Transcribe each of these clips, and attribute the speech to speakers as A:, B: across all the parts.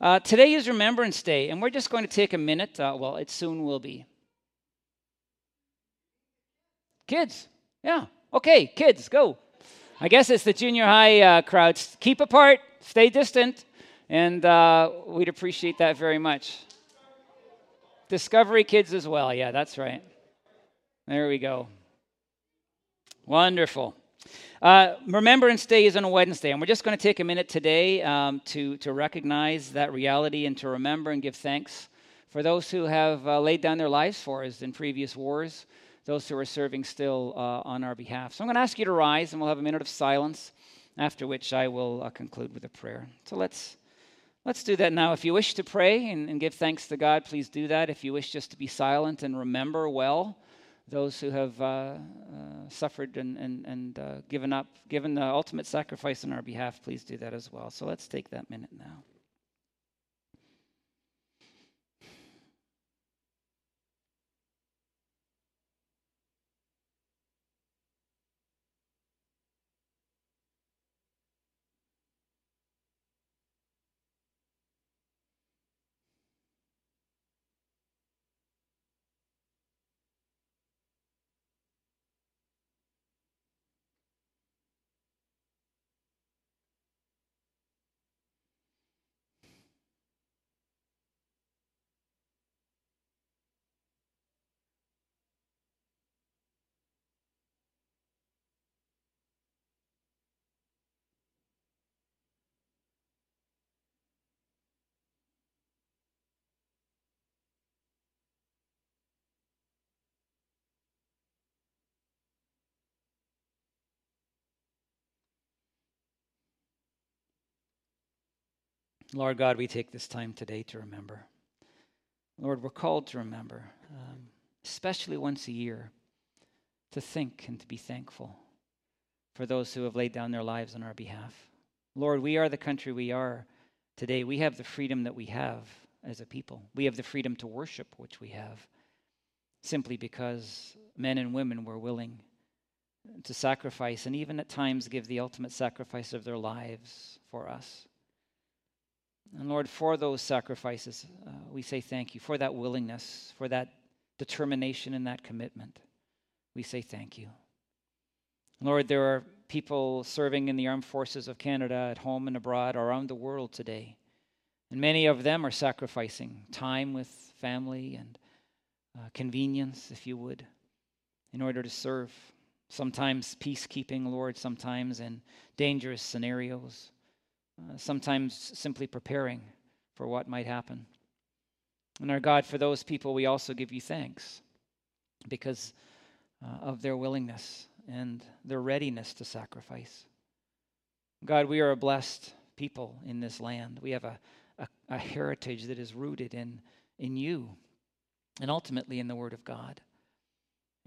A: Uh, today is Remembrance Day, and we're just going to take a minute. Uh, well, it soon will be. Kids, yeah. Okay, kids, go. I guess it's the junior high uh, crowds. Keep apart, stay distant, and uh, we'd appreciate that very much. Discovery kids as well. Yeah, that's right. There we go. Wonderful. Uh, Remembrance Day is on a Wednesday, and we're just going to take a minute today um, to, to recognize that reality and to remember and give thanks for those who have uh, laid down their lives for us in previous wars, those who are serving still uh, on our behalf. So I'm going to ask you to rise, and we'll have a minute of silence, after which I will uh, conclude with a prayer. So let's. Let's do that now. If you wish to pray and, and give thanks to God, please do that. If you wish just to be silent and remember well, those who have uh, uh, suffered and, and, and uh, given up, given the ultimate sacrifice on our behalf, please do that as well. So let's take that minute now. Lord God, we take this time today to remember. Lord, we're called to remember, um, especially once a year, to think and to be thankful for those who have laid down their lives on our behalf. Lord, we are the country we are today. We have the freedom that we have as a people. We have the freedom to worship, which we have, simply because men and women were willing to sacrifice and even at times give the ultimate sacrifice of their lives for us. And Lord, for those sacrifices, uh, we say thank you. For that willingness, for that determination and that commitment, we say thank you. Lord, there are people serving in the armed forces of Canada at home and abroad around the world today. And many of them are sacrificing time with family and uh, convenience, if you would, in order to serve. Sometimes peacekeeping, Lord, sometimes in dangerous scenarios. Uh, sometimes simply preparing for what might happen. And our God, for those people, we also give you thanks because uh, of their willingness and their readiness to sacrifice. God, we are a blessed people in this land. We have a, a, a heritage that is rooted in, in you and ultimately in the Word of God.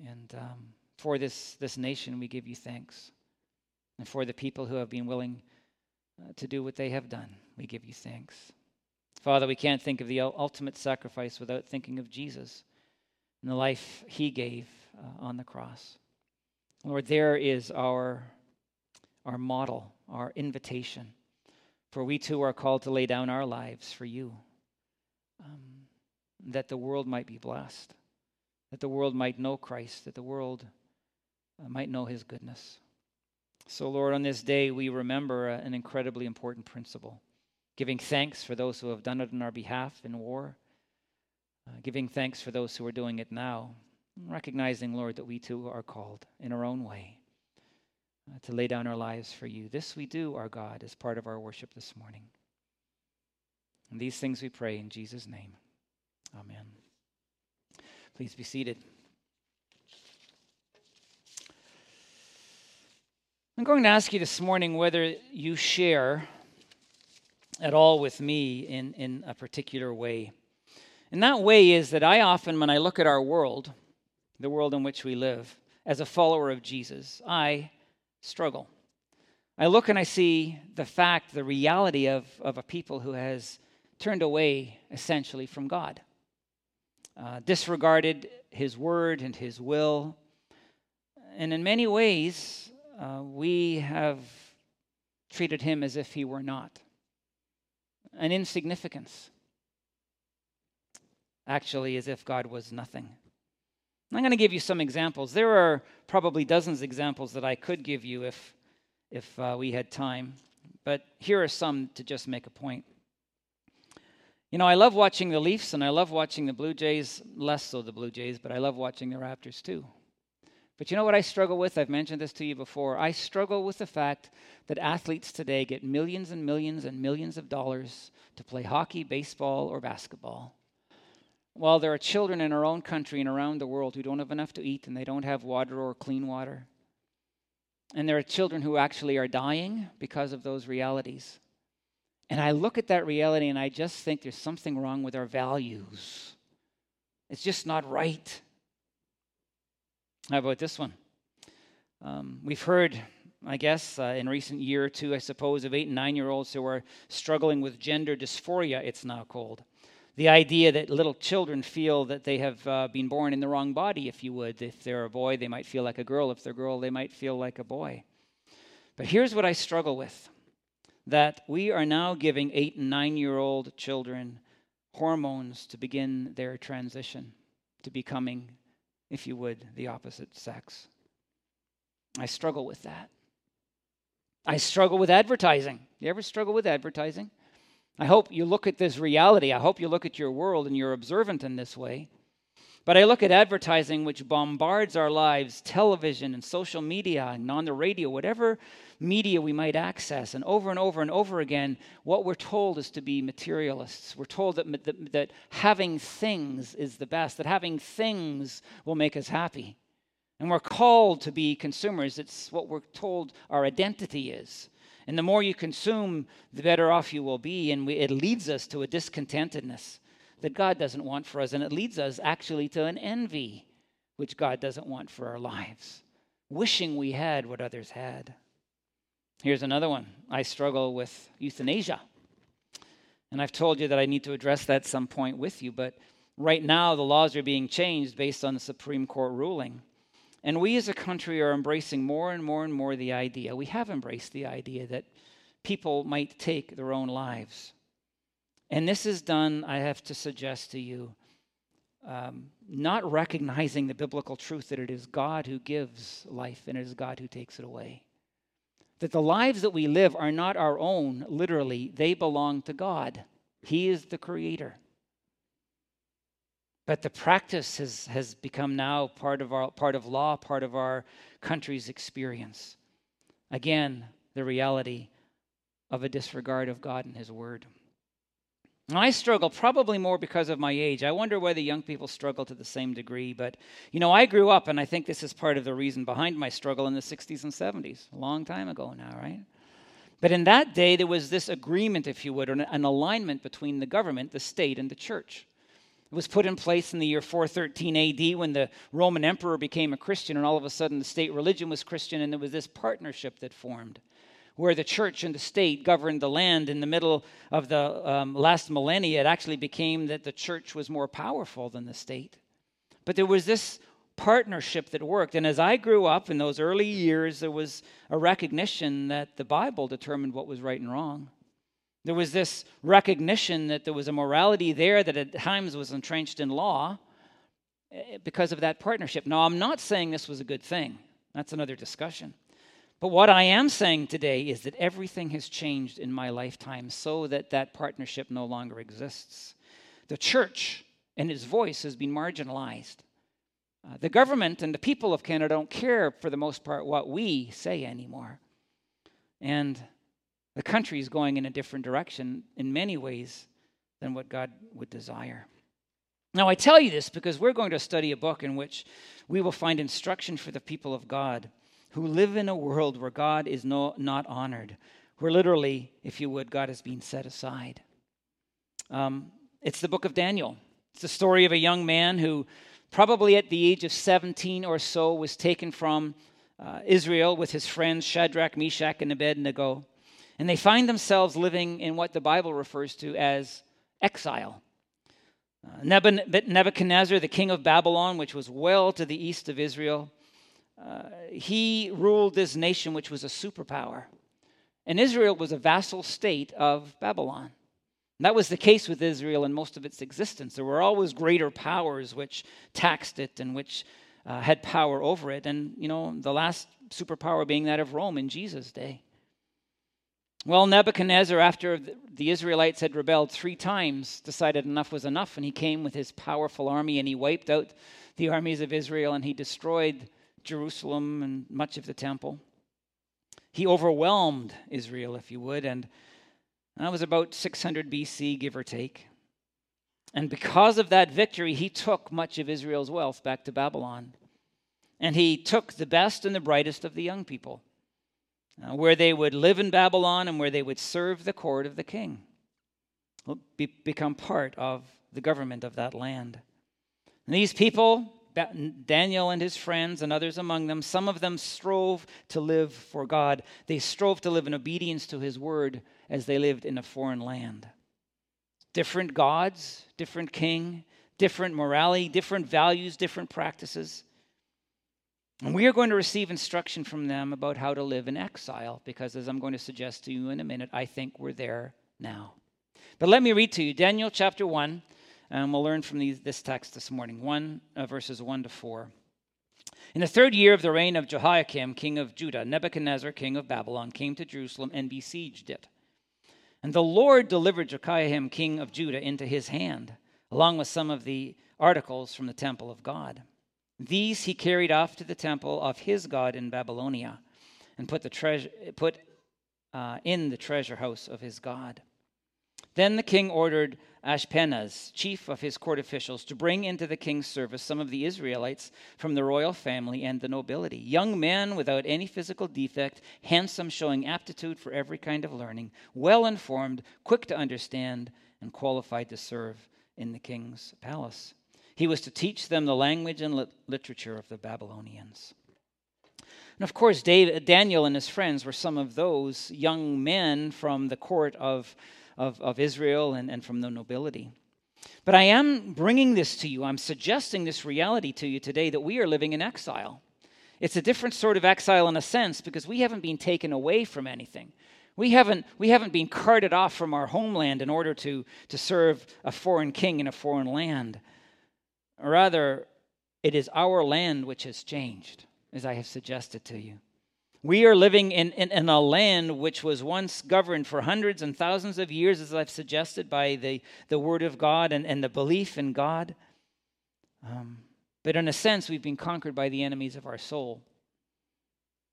A: And um, for this, this nation, we give you thanks. And for the people who have been willing to do what they have done. We give you thanks. Father, we can't think of the ultimate sacrifice without thinking of Jesus and the life he gave uh, on the cross. Lord, there is our, our model, our invitation. For we too are called to lay down our lives for you, um, that the world might be blessed, that the world might know Christ, that the world uh, might know his goodness. So, Lord, on this day, we remember an incredibly important principle giving thanks for those who have done it on our behalf in war, uh, giving thanks for those who are doing it now, recognizing, Lord, that we too are called in our own way uh, to lay down our lives for you. This we do, our God, as part of our worship this morning. And these things we pray in Jesus' name. Amen. Please be seated. I'm going to ask you this morning whether you share at all with me in, in a particular way. And that way is that I often, when I look at our world, the world in which we live, as a follower of Jesus, I struggle. I look and I see the fact, the reality of, of a people who has turned away essentially from God, uh, disregarded his word and his will, and in many ways, uh, we have treated him as if he were not. an insignificance. Actually, as if God was nothing. I'm going to give you some examples. There are probably dozens of examples that I could give you if, if uh, we had time, but here are some to just make a point. You know, I love watching the Leafs and I love watching the Blue Jays, less so the Blue Jays, but I love watching the Raptors too. But you know what I struggle with? I've mentioned this to you before. I struggle with the fact that athletes today get millions and millions and millions of dollars to play hockey, baseball, or basketball. While there are children in our own country and around the world who don't have enough to eat and they don't have water or clean water. And there are children who actually are dying because of those realities. And I look at that reality and I just think there's something wrong with our values. It's just not right. How about this one? Um, we've heard, I guess, uh, in recent year or two, I suppose, of eight and nine year olds who are struggling with gender dysphoria, it's now called. The idea that little children feel that they have uh, been born in the wrong body, if you would. If they're a boy, they might feel like a girl. If they're a girl, they might feel like a boy. But here's what I struggle with that we are now giving eight and nine year old children hormones to begin their transition to becoming if you would, the opposite sex. I struggle with that. I struggle with advertising. You ever struggle with advertising? I hope you look at this reality. I hope you look at your world and you're observant in this way. But I look at advertising which bombards our lives, television and social media and on the radio, whatever media we might access. And over and over and over again, what we're told is to be materialists. We're told that, that, that having things is the best, that having things will make us happy. And we're called to be consumers. It's what we're told our identity is. And the more you consume, the better off you will be. And we, it leads us to a discontentedness that God doesn't want for us. And it leads us actually to an envy, which God doesn't want for our lives, wishing we had what others had. Here's another one. I struggle with euthanasia. And I've told you that I need to address that some point with you, but right now the laws are being changed based on the Supreme Court ruling. And we as a country are embracing more and more and more the idea, we have embraced the idea that people might take their own lives. And this is done, I have to suggest to you, um, not recognizing the biblical truth that it is God who gives life and it is God who takes it away that the lives that we live are not our own, literally, they belong to God. He is the creator. But the practice has, has become now part of, our, part of law, part of our country's experience. Again, the reality of a disregard of God and His Word. I struggle probably more because of my age. I wonder whether young people struggle to the same degree. But, you know, I grew up, and I think this is part of the reason behind my struggle in the 60s and 70s, a long time ago now, right? But in that day, there was this agreement, if you would, or an alignment between the government, the state, and the church. It was put in place in the year 413 AD when the Roman emperor became a Christian, and all of a sudden the state religion was Christian, and there was this partnership that formed where the church and the state governed the land in the middle of the um, last millennia, it actually became that the church was more powerful than the state. But there was this partnership that worked. And as I grew up in those early years, there was a recognition that the Bible determined what was right and wrong. There was this recognition that there was a morality there that at times was entrenched in law eh, because of that partnership. Now, I'm not saying this was a good thing, that's another discussion. But what I am saying today is that everything has changed in my lifetime so that that partnership no longer exists. The church and its voice has been marginalized. Uh, the government and the people of Canada don't care, for the most part, what we say anymore. And the country is going in a different direction in many ways than what God would desire. Now, I tell you this because we're going to study a book in which we will find instruction for the people of God who live in a world where God is no, not honored, where literally, if you would, God has been set aside. Um, it's the book of Daniel. It's the story of a young man who, probably at the age of 17 or so, was taken from uh, Israel with his friends Shadrach, Meshach, and Abednego. And they find themselves living in what the Bible refers to as exile. Uh, Nebuchadnezzar, the king of Babylon, which was well to the east of Israel, uh, he ruled this nation, which was a superpower. And Israel was a vassal state of Babylon. And that was the case with Israel in most of its existence. There were always greater powers which taxed it and which uh, had power over it. And, you know, the last superpower being that of Rome in Jesus' day. Well, Nebuchadnezzar, after the Israelites had rebelled three times, decided enough was enough, and he came with his powerful army and he wiped out the armies of Israel and he destroyed Jerusalem and much of the temple. He overwhelmed Israel, if you would, and that was about 600 BC, give or take. And because of that victory, he took much of Israel's wealth back to Babylon. And he took the best and the brightest of the young people, uh, where they would live in Babylon and where they would serve the court of the king, be, become part of the government of that land. And these people, Daniel and his friends and others among them, some of them strove to live for God. They strove to live in obedience to his word as they lived in a foreign land. Different gods, different king, different morality, different values, different practices. And we are going to receive instruction from them about how to live in exile, because as I'm going to suggest to you in a minute, I think we're there now. But let me read to you Daniel chapter 1, and we'll learn from these, this text this morning 1 uh, verses 1 to 4. In the third year of the reign of Jehoiakim, king of Judah, Nebuchadnezzar, king of Babylon, came to Jerusalem and besieged it. And the Lord delivered Jehoiakim, king of Judah, into his hand, along with some of the articles from the temple of God. These he carried off to the temple of his God in Babylonia, and put the treasure put uh, in the treasure house of his God. Then the king ordered Ashpenaz, chief of his court officials, to bring into the king's service some of the Israelites from the royal family and the nobility, young men without any physical defect, handsome, showing aptitude for every kind of learning, well informed, quick to understand, and qualified to serve in the king's palace. He was to teach them the language and literature of the Babylonians. And of course, Daniel and his friends were some of those young men from the court of of, of Israel and, and from the nobility. But I am bringing this to you. I'm suggesting this reality to you today that we are living in exile. It's a different sort of exile in a sense because we haven't been taken away from anything. We haven't, we haven't been carted off from our homeland in order to, to serve a foreign king in a foreign land. Rather, it is our land which has changed, as I have suggested to you. We are living in, in, in, a land which was once governed for hundreds and thousands of years, as I've suggested, by the, the Word of God and, and the belief in God. Um, but in a sense, we've been conquered by the enemies of our soul.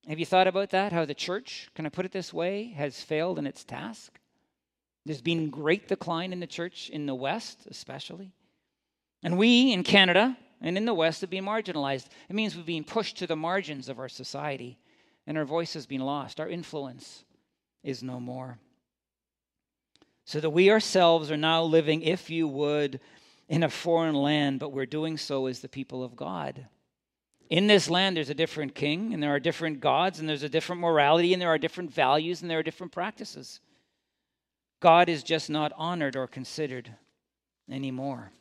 A: Have you thought about that? How the church, can I put it this way, has failed in its task? There's been great decline in the church in the West, especially. And we in Canada and in the West have been marginalized. It means we've been pushed to the margins of our society and our voice has been lost. Our influence is no more. So that we ourselves are now living, if you would, in a foreign land, but we're doing so as the people of God. In this land, there's a different king, and there are different gods, and there's a different morality, and there are different values, and there are different practices. God is just not honored or considered anymore.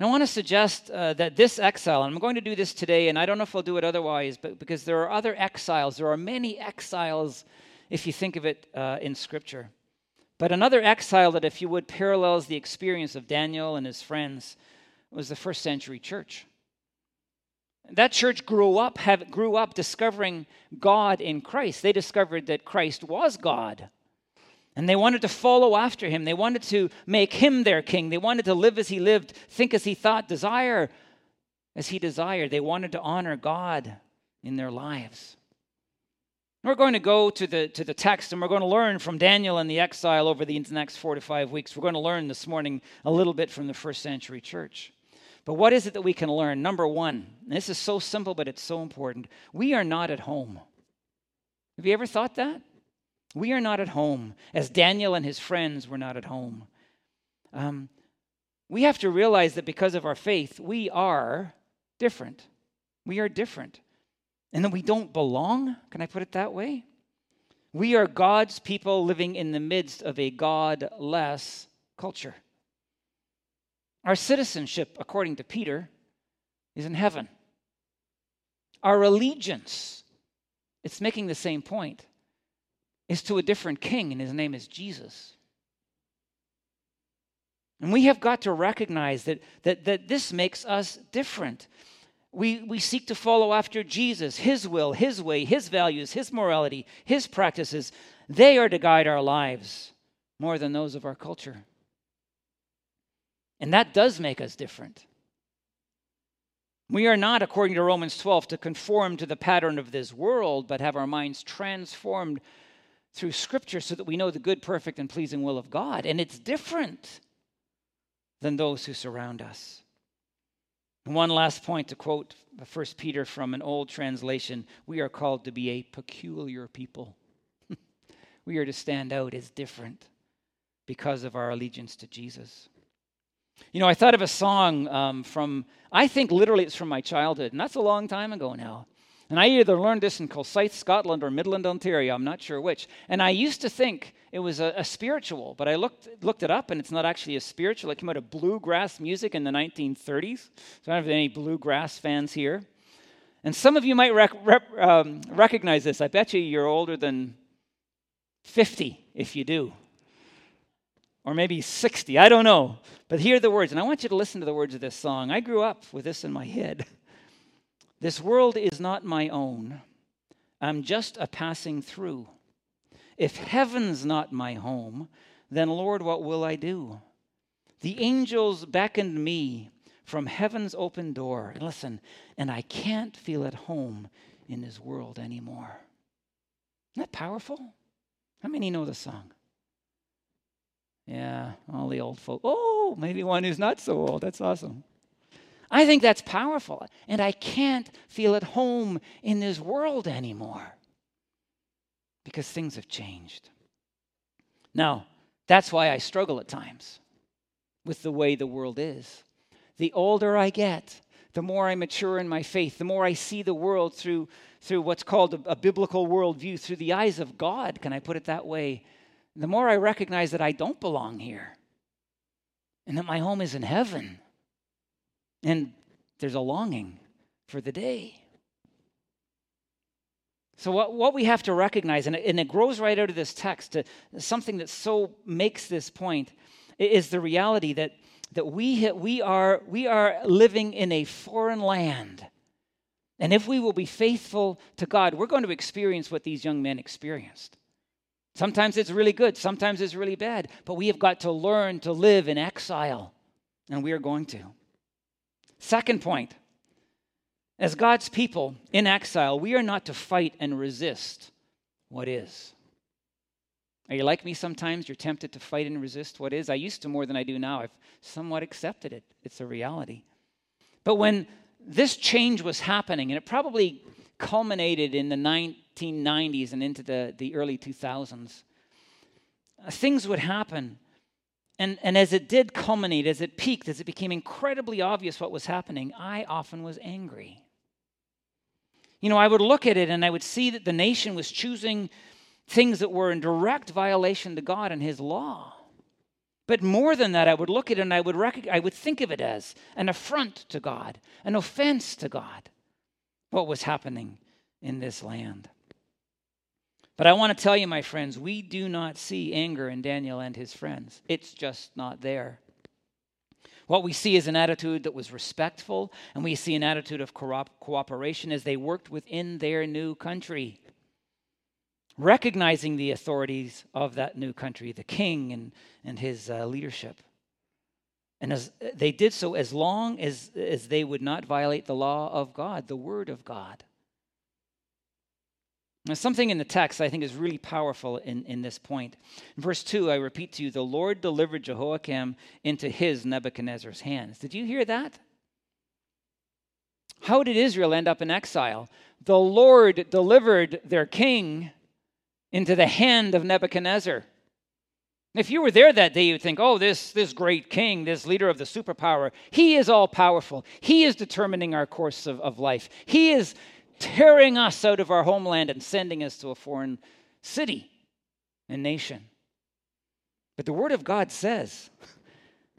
A: I want to suggest uh, that this exile, and I'm going to do this today, and I don't know if I'll do it otherwise, but because there are other exiles, there are many exiles if you think of it uh, in Scripture. But another exile that, if you would, parallels the experience of Daniel and his friends was the first century church. That church grew up, have, grew up discovering God in Christ. They discovered that Christ was God. And they wanted to follow after him. They wanted to make him their king. They wanted to live as he lived, think as he thought, desire as he desired. They wanted to honor God in their lives. We're going to go to the, to the text and we're going to learn from Daniel and the exile over the next four to five weeks. We're going to learn this morning a little bit from the first century church. But what is it that we can learn? Number one, this is so simple, but it's so important. We are not at home. Have you ever thought that? We are not at home, as Daniel and his friends were not at home. Um, we have to realize that because of our faith, we are different. We are different. And that we don't belong. Can I put it that way? We are God's people living in the midst of a godless culture. Our citizenship, according to Peter, is in heaven. Our allegiance, it's making the same point is to a different king, and his name is Jesus. And we have got to recognize that, that, that this makes us different. We, we seek to follow after Jesus, His will, His way, His values, His morality, His practices. They are to guide our lives more than those of our culture. And that does make us different. We are not, according to Romans 12, to conform to the pattern of this world, but have our minds transformed through Scripture so that we know the good, perfect, and pleasing will of God. And it's different than those who surround us. One last point to quote 1 Peter from an old translation we are called to be a peculiar people. we are to stand out as different because of our allegiance to Jesus. You know, I thought of a song um, from, I think literally it's from my childhood, and that's a long time ago now. And I either learned this in Kilsyth, Scotland, or Midland, Ontario. I'm not sure which. And I used to think it was a, a, spiritual, but I looked looked it up, and it's not actually a spiritual. It came out of bluegrass music in the 1930s. So I don't have any bluegrass fans here. And some of you might rec- rep, um, recognize this. I bet you you're older than 50 if you do. Or maybe 60, I don't know. But hear the words, and I want you to listen to the words of this song. I grew up with this in my head. This world is not my own. I'm just a passing through. If heaven's not my home, then Lord, what will I do? The angels beckoned me from heaven's open door. Listen, and I can't feel at home in this world anymore. Isn't that powerful? How many know the song? Yeah, all the old folk. Oh, maybe one who's not so old. That's awesome. I think that's powerful. And I can't feel at home in this world anymore because things have changed. Now, that's why I struggle at times with the way the world is. The older I get, the more I mature in my faith, the more I see the world through, through what's called a, a biblical worldview, through the eyes of God, can I put it that way? The more I recognize that I don't belong here and that my home is in heaven. And there's a longing for the day. So, what, what we have to recognize, and it, and it grows right out of this text, something that so makes this point, is the reality that, that we, we, are, we are living in a foreign land. And if we will be faithful to God, we're going to experience what these young men experienced. Sometimes it's really good, sometimes it's really bad, but we have got to learn to live in exile, and we are going to. Second point as God's people in exile, we are not to fight and resist what is. Are you like me sometimes? You're tempted to fight and resist what is? I used to more than I do now. I've somewhat accepted it, it's a reality. But when this change was happening, and it probably culminated in the 1990s and into the, the early 2000s, uh, things would happen and, and as it did culminate, as it peaked, as it became incredibly obvious what was happening, I often was angry. You know, I would look at it and I would see that the nation was choosing things that were in direct violation to God and His law. But more than that, I would look at it and I would, rec- I would think of it as an affront to God, an offense to God, what was happening in this land. But I want to tell you, my friends, we do not see anger in Daniel and his friends. It's just not there. What we see is an attitude that was respectful, and we see an attitude of cooperation as they worked within their new country, recognizing the authorities of that new country, the king and, and his uh, leadership. And as they did so as long as, as they would not violate the law of God, the word of God. Now, something in the text I think is really powerful in, in this point. In verse 2, I repeat to you, the Lord delivered Jehoiakim into his Nebuchadnezzar's hands. Did you hear that? How did Israel end up in exile? The Lord delivered their king into the hand of Nebuchadnezzar. If you were there that day, you'd think, oh, this, this great king, this leader of the superpower, he is all powerful. He is determining our course of, of life. He is, tearing us out of our homeland and sending us to a foreign city and nation. But the Word of God says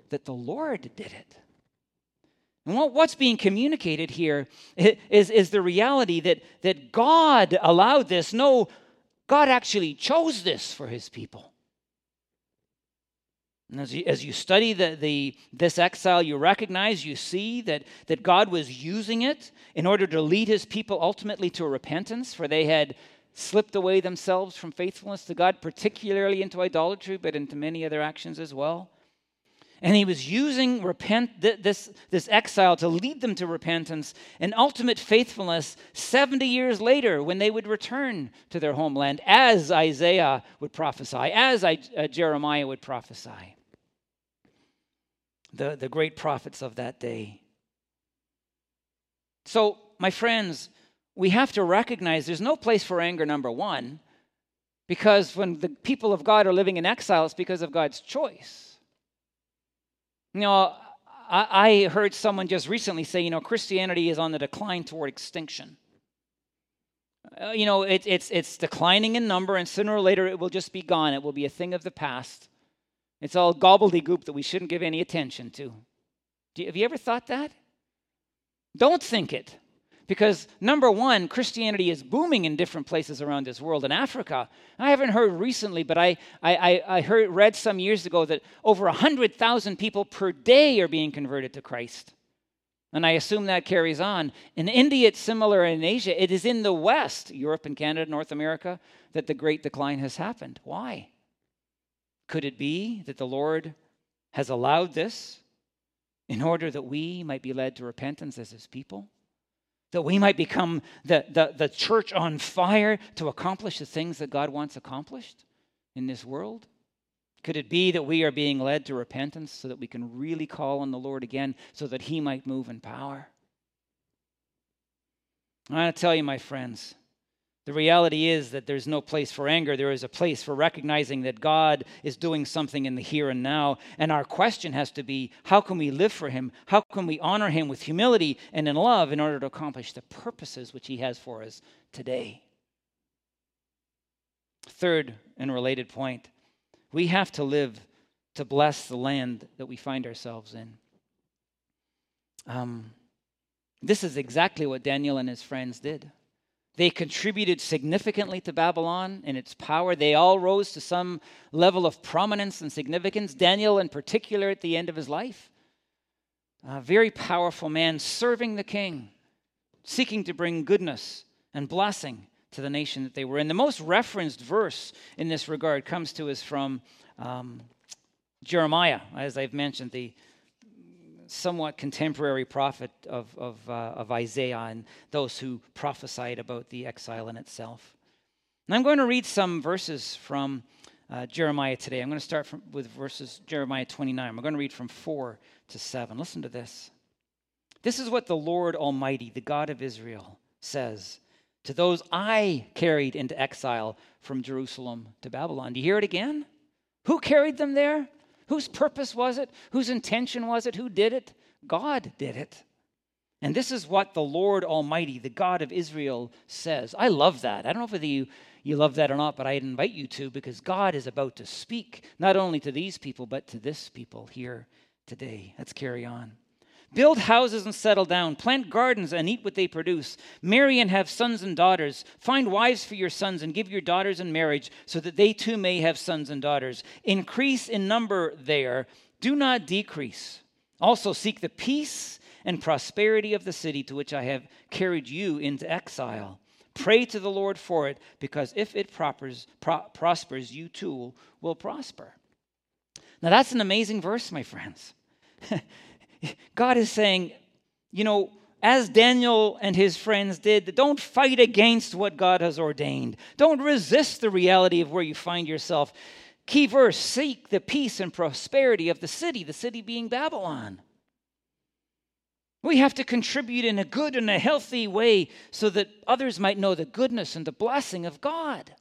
A: that the Lord did it. And what's being communicated here is, is the reality that, that God allowed this. No, God actually chose this for his people. And as you, as you study the, the, this exile, you recognize, you see that, that God was using it in order to lead his people ultimately to repentance, for they had slipped away themselves from faithfulness to God, particularly into idolatry, but into many other actions as well. And he was using repent, this, this exile to lead them to repentance and ultimate faithfulness 70 years later when they would return to their homeland, as Isaiah would prophesy, as I, uh, Jeremiah would prophesy. The, the great prophets of that day. So, my friends, we have to recognize there's no place for anger, number one, because when the people of God are living in exile, it's because of God's choice. You know, I, I heard someone just recently say, you know, Christianity is on the decline toward extinction. Uh, you know, it, it's, it's declining in number, and sooner or later it will just be gone. It will be a thing of the past. It's all gobbledygook that we shouldn't give any attention to. You, have you ever thought that? Don't think it. Because number one, Christianity is booming in different places around this world. In Africa, I haven't heard recently, but I, I, I heard, read some years ago that over 100,000 people per day are being converted to Christ. And I assume that carries on. In India, it's similar in Asia. It is in the West, Europe and Canada, North America, that the great decline has happened. Why? Could it be that the Lord has allowed this in order that we might be led to repentance as his people? that we might become the, the, the church on fire to accomplish the things that God wants accomplished in this world? Could it be that we are being led to repentance so that we can really call on the Lord again so that He might move in power? I want to tell you, my friends, the reality is that there's no place for anger. There is a place for recognizing that God is doing something in the here and now. And our question has to be how can we live for Him? How can we honor Him with humility and in love in order to accomplish the purposes which He has for us today? Third and related point we have to live to bless the land that we find ourselves in. Um, this is exactly what Daniel and his friends did. They contributed significantly to Babylon and its power. They all rose to some level of prominence and significance. Daniel, in particular, at the end of his life. A very powerful man serving the king, seeking to bring goodness and blessing to the nation that they were in. The most referenced verse in this regard comes to us from um, Jeremiah, as I've mentioned, the somewhat contemporary prophet of, of, uh, of Isaiah and those who prophesied about the exile in itself. And I'm going to read some verses from uh, Jeremiah today. I'm going to start from, with verses Jeremiah 29. We're going to read from 4 to 7. Listen to this. This is what the Lord Almighty, the God of Israel, says to those I carried into exile from Jerusalem to Babylon. Do you hear it again? Who carried them there? Whose purpose was it? Whose intention was it? Who did it? God did it. And this is what the Lord Almighty, the God of Israel, says. I love that. I don't know whether you, you love that or not, but I invite you to because God is about to speak not only to these people, but to this people here today. Let's carry on. Build houses and settle down. Plant gardens and eat what they produce. Marry and have sons and daughters. Find wives for your sons and give your daughters in marriage so that they too may have sons and daughters. Increase in number there. Do not decrease. Also seek the peace and prosperity of the city to which I have carried you into exile. Pray to the Lord for it, because if it prospers, pro- prospers you too will prosper. Now, that's an amazing verse, my friends. God is saying, you know, as Daniel and his friends did, don't fight against what God has ordained. Don't resist the reality of where you find yourself. Key verse seek the peace and prosperity of the city, the city being Babylon. We have to contribute in a good and a healthy way so that others might know the goodness and the blessing of God.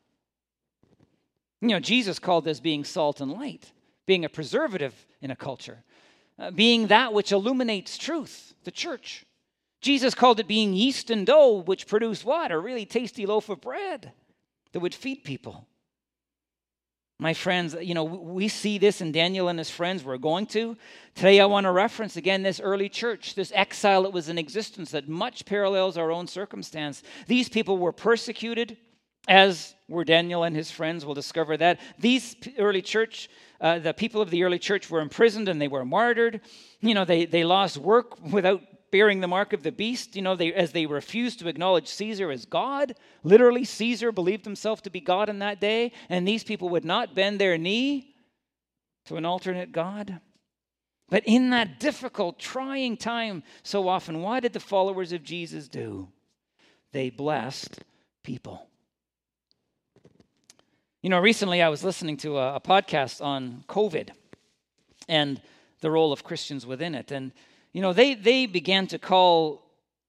A: You know, Jesus called this being salt and light, being a preservative in a culture. Uh, being that which illuminates truth, the church. Jesus called it being yeast and dough, which produced what? A really tasty loaf of bread that would feed people. My friends, you know, we see this in Daniel and his friends. We're going to. Today, I want to reference again this early church, this exile that was in existence that much parallels our own circumstance. These people were persecuted, as were Daniel and his friends. We'll discover that. These early church uh, the people of the early church were imprisoned and they were martyred. You know, they, they lost work without bearing the mark of the beast, you know, they, as they refused to acknowledge Caesar as God. Literally, Caesar believed himself to be God in that day, and these people would not bend their knee to an alternate God. But in that difficult, trying time, so often, what did the followers of Jesus do? They blessed people. You know, recently I was listening to a, a podcast on COVID and the role of Christians within it. And you know, they, they began to call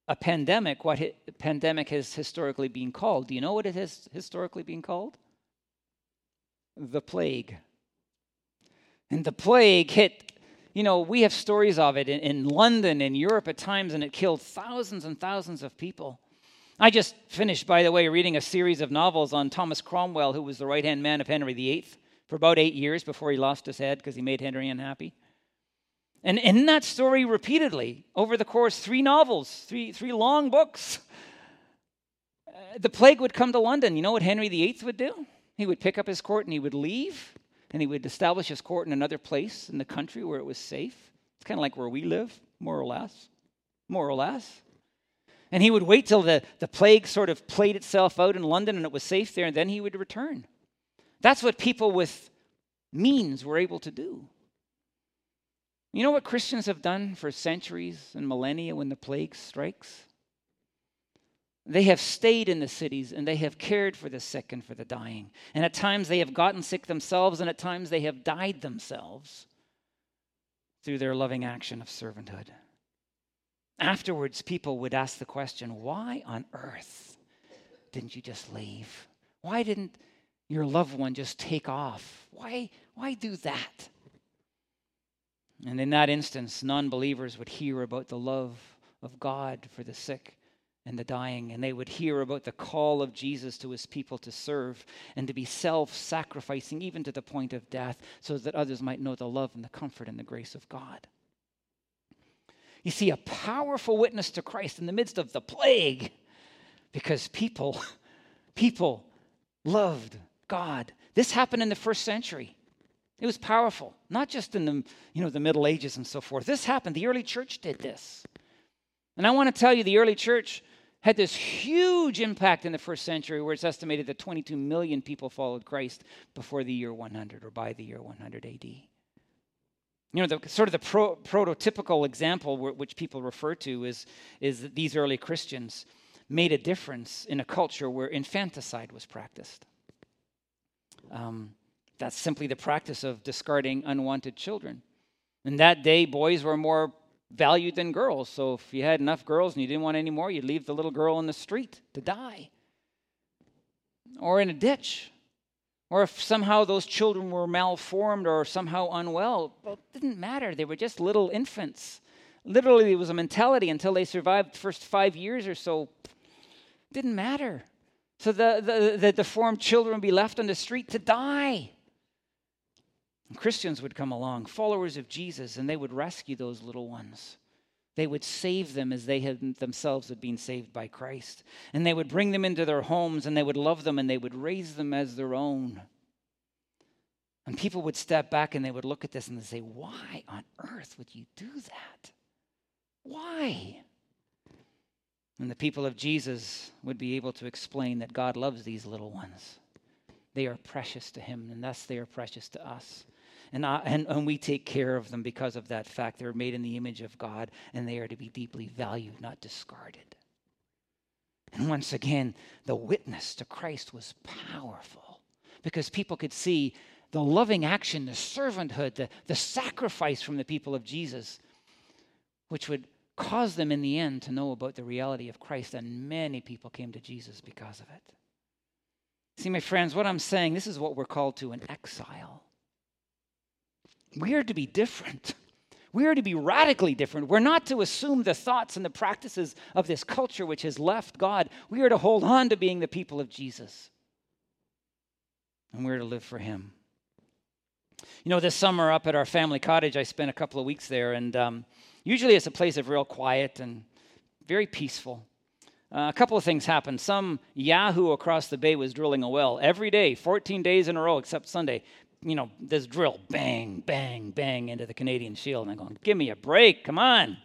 A: a pandemic what hi- pandemic has historically been called. Do you know what it has historically been called? The plague. And the plague hit, you know, we have stories of it in, in London in Europe at times, and it killed thousands and thousands of people. I just finished, by the way, reading a series of novels on Thomas Cromwell, who was the right hand man of Henry VIII for about eight years before he lost his head because he made Henry unhappy. And in that story, repeatedly, over the course, three novels, three, three long books, uh, the plague would come to London. You know what Henry VIII would do? He would pick up his court and he would leave, and he would establish his court in another place in the country where it was safe. It's kind of like where we live, more or less. More or less. And he would wait till the, the plague sort of played itself out in London and it was safe there, and then he would return. That's what people with means were able to do. You know what Christians have done for centuries and millennia when the plague strikes? They have stayed in the cities and they have cared for the sick and for the dying. And at times they have gotten sick themselves, and at times they have died themselves through their loving action of servanthood. Afterwards, people would ask the question why on earth didn't you just leave? Why didn't your loved one just take off? Why, why do that? And in that instance, non believers would hear about the love of God for the sick and the dying, and they would hear about the call of Jesus to his people to serve and to be self sacrificing, even to the point of death, so that others might know the love and the comfort and the grace of God. You see, a powerful witness to Christ in the midst of the plague because people, people loved God. This happened in the first century. It was powerful, not just in the, you know, the Middle Ages and so forth. This happened. The early church did this. And I want to tell you, the early church had this huge impact in the first century where it's estimated that 22 million people followed Christ before the year 100 or by the year 100 AD. You know, the sort of the pro, prototypical example which people refer to is, is that these early Christians made a difference in a culture where infanticide was practiced. Um, that's simply the practice of discarding unwanted children. In that day, boys were more valued than girls. So if you had enough girls and you didn't want any more, you'd leave the little girl in the street to die or in a ditch. Or if somehow those children were malformed or somehow unwell, well, it didn't matter. They were just little infants. Literally, it was a mentality until they survived the first five years or so. It didn't matter. So the, the, the deformed children would be left on the street to die. Christians would come along, followers of Jesus, and they would rescue those little ones. They would save them as they had themselves had been saved by Christ. And they would bring them into their homes and they would love them and they would raise them as their own. And people would step back and they would look at this and they say, Why on earth would you do that? Why? And the people of Jesus would be able to explain that God loves these little ones. They are precious to Him, and thus they are precious to us. And, I, and, and we take care of them because of that fact. They're made in the image of God and they are to be deeply valued, not discarded. And once again, the witness to Christ was powerful because people could see the loving action, the servanthood, the, the sacrifice from the people of Jesus, which would cause them in the end to know about the reality of Christ. And many people came to Jesus because of it. See, my friends, what I'm saying, this is what we're called to in exile. We are to be different. We are to be radically different. We're not to assume the thoughts and the practices of this culture which has left God. We are to hold on to being the people of Jesus. And we're to live for Him. You know, this summer up at our family cottage, I spent a couple of weeks there, and um, usually it's a place of real quiet and very peaceful. Uh, a couple of things happened. Some Yahoo across the bay was drilling a well every day, 14 days in a row, except Sunday you know, this drill, bang, bang, bang into the Canadian shield. And I'm going, give me a break, come on.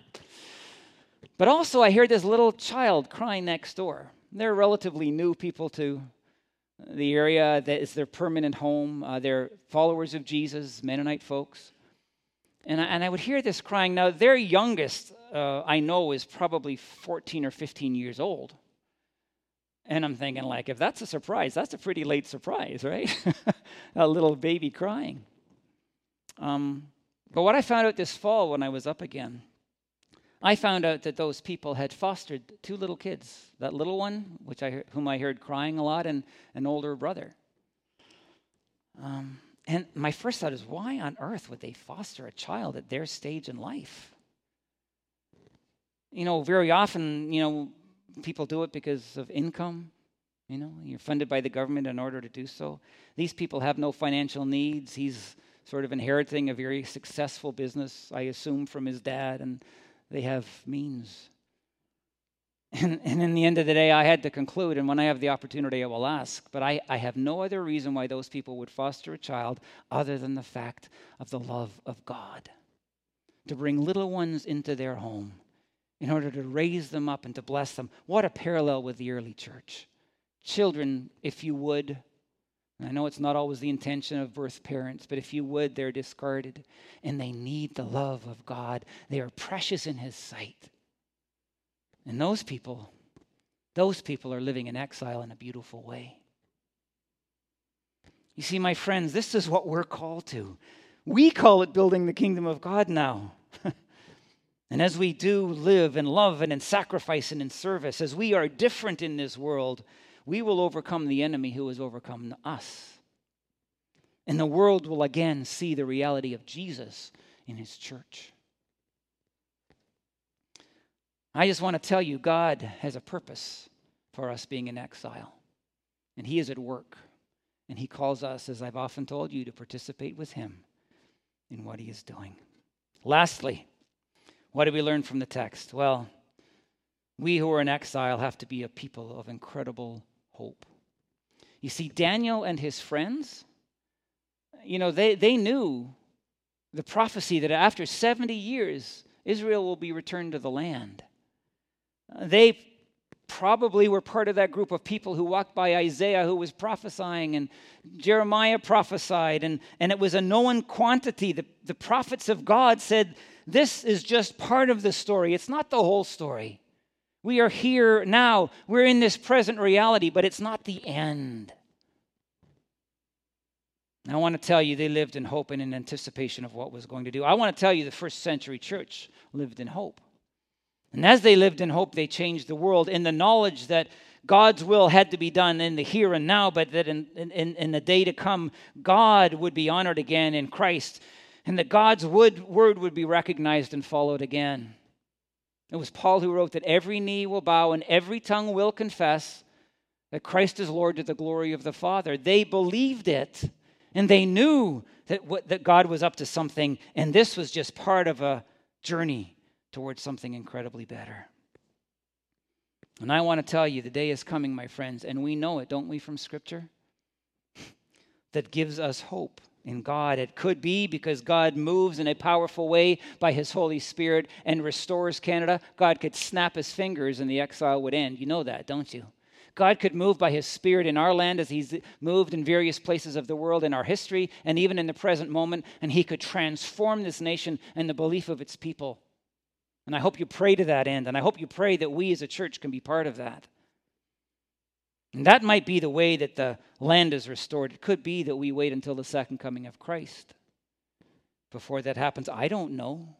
A: But also, I hear this little child crying next door. They're relatively new people to the area that is their permanent home. Uh, they're followers of Jesus, Mennonite folks. And I, and I would hear this crying. Now, their youngest, uh, I know, is probably 14 or 15 years old. And I'm thinking, like, if that's a surprise, that's a pretty late surprise, right? a little baby crying. Um, but what I found out this fall when I was up again, I found out that those people had fostered two little kids. That little one, which I whom I heard crying a lot, and an older brother. Um, and my first thought is, why on earth would they foster a child at their stage in life? You know, very often, you know, people do it because of income. You know, you're funded by the government in order to do so. These people have no financial needs. He's sort of inheriting a very successful business, I assume, from his dad, and they have means. And, and in the end of the day, I had to conclude, and when I have the opportunity, I will ask. But I, I have no other reason why those people would foster a child other than the fact of the love of God. To bring little ones into their home in order to raise them up and to bless them. What a parallel with the early church. Children, if you would, I know it's not always the intention of birth parents, but if you would, they're discarded and they need the love of God. They are precious in His sight. And those people, those people are living in exile in a beautiful way. You see, my friends, this is what we're called to. We call it building the kingdom of God now. and as we do live and love and in sacrifice and in service, as we are different in this world, we will overcome the enemy who has overcome us. And the world will again see the reality of Jesus in his church. I just want to tell you, God has a purpose for us being in exile, and He is at work. And He calls us, as I've often told you, to participate with Him in what He is doing. Lastly, what do we learn from the text? Well, we who are in exile have to be a people of incredible hope. You see, Daniel and his friends, you know, they, they knew the prophecy that after 70 years, Israel will be returned to the land. They probably were part of that group of people who walked by Isaiah who was prophesying, and Jeremiah prophesied, and, and it was a known quantity. The, the prophets of God said, This is just part of the story, it's not the whole story. We are here now, we're in this present reality, but it's not the end. I want to tell you, they lived in hope and in anticipation of what was going to do. I want to tell you, the first century church lived in hope. And as they lived in hope, they changed the world in the knowledge that God's will had to be done in the here and now, but that in, in, in the day to come, God would be honored again in Christ, and that God's would, word would be recognized and followed again. It was Paul who wrote that every knee will bow and every tongue will confess that Christ is Lord to the glory of the Father. They believed it, and they knew that, what, that God was up to something, and this was just part of a journey towards something incredibly better. And I want to tell you, the day is coming, my friends, and we know it, don't we, from Scripture? that gives us hope in God. It could be because God moves in a powerful way by His Holy Spirit and restores Canada. God could snap His fingers and the exile would end. You know that, don't you? God could move by His Spirit in our land as He's moved in various places of the world in our history and even in the present moment, and He could transform this nation and the belief of its people. And I hope you pray to that end. And I hope you pray that we as a church can be part of that. And that might be the way that the land is restored. It could be that we wait until the second coming of Christ before that happens. I don't know.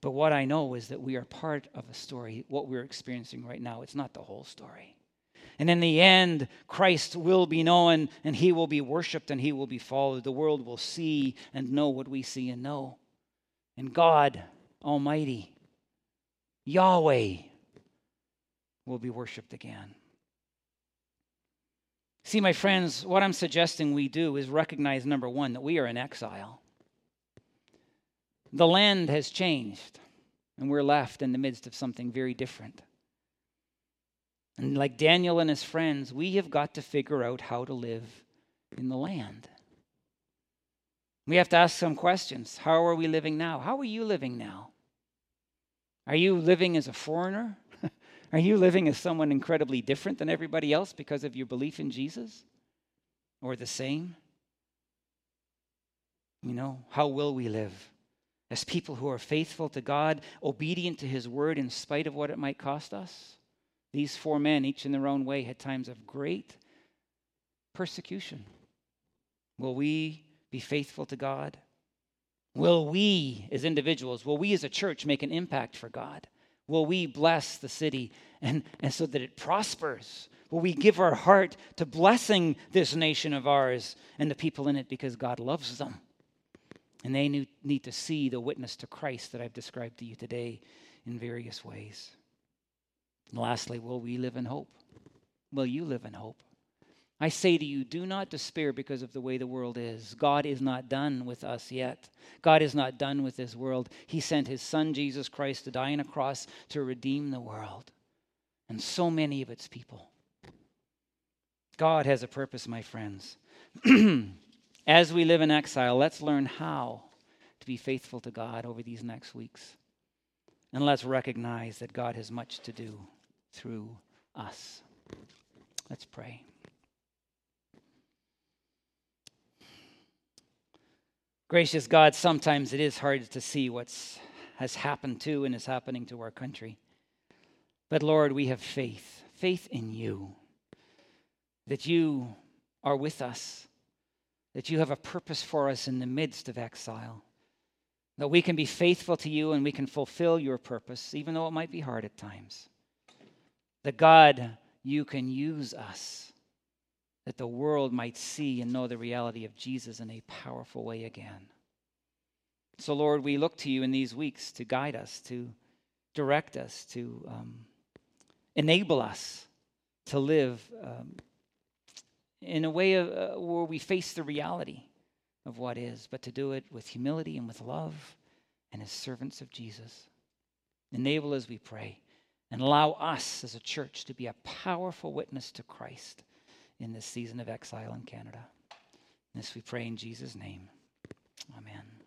A: But what I know is that we are part of a story, what we're experiencing right now. It's not the whole story. And in the end, Christ will be known and he will be worshiped and he will be followed. The world will see and know what we see and know. And God Almighty, Yahweh, will be worshiped again. See, my friends, what I'm suggesting we do is recognize number one, that we are in exile. The land has changed, and we're left in the midst of something very different. And like Daniel and his friends, we have got to figure out how to live in the land. We have to ask some questions. How are we living now? How are you living now? Are you living as a foreigner? are you living as someone incredibly different than everybody else because of your belief in Jesus? Or the same? You know, how will we live? As people who are faithful to God, obedient to His word in spite of what it might cost us? These four men, each in their own way, had times of great persecution. Will we be faithful to God? Will we, as individuals, will we as a church make an impact for God? Will we bless the city and, and so that it prospers? Will we give our heart to blessing this nation of ours and the people in it because God loves them? And they need to see the witness to Christ that I've described to you today in various ways. And lastly, will we live in hope? Will you live in hope? I say to you, do not despair because of the way the world is. God is not done with us yet. God is not done with this world. He sent his son, Jesus Christ, to die on a cross to redeem the world and so many of its people. God has a purpose, my friends. As we live in exile, let's learn how to be faithful to God over these next weeks. And let's recognize that God has much to do through us. Let's pray. Gracious God, sometimes it is hard to see what has happened to and is happening to our country. But Lord, we have faith, faith in you, that you are with us, that you have a purpose for us in the midst of exile, that we can be faithful to you and we can fulfill your purpose, even though it might be hard at times. That God, you can use us that the world might see and know the reality of Jesus in a powerful way again. So, Lord, we look to you in these weeks to guide us, to direct us, to um, enable us to live um, in a way of, uh, where we face the reality of what is, but to do it with humility and with love and as servants of Jesus. Enable as we pray and allow us as a church to be a powerful witness to Christ in this season of exile in Canada. This we pray in Jesus' name. Amen.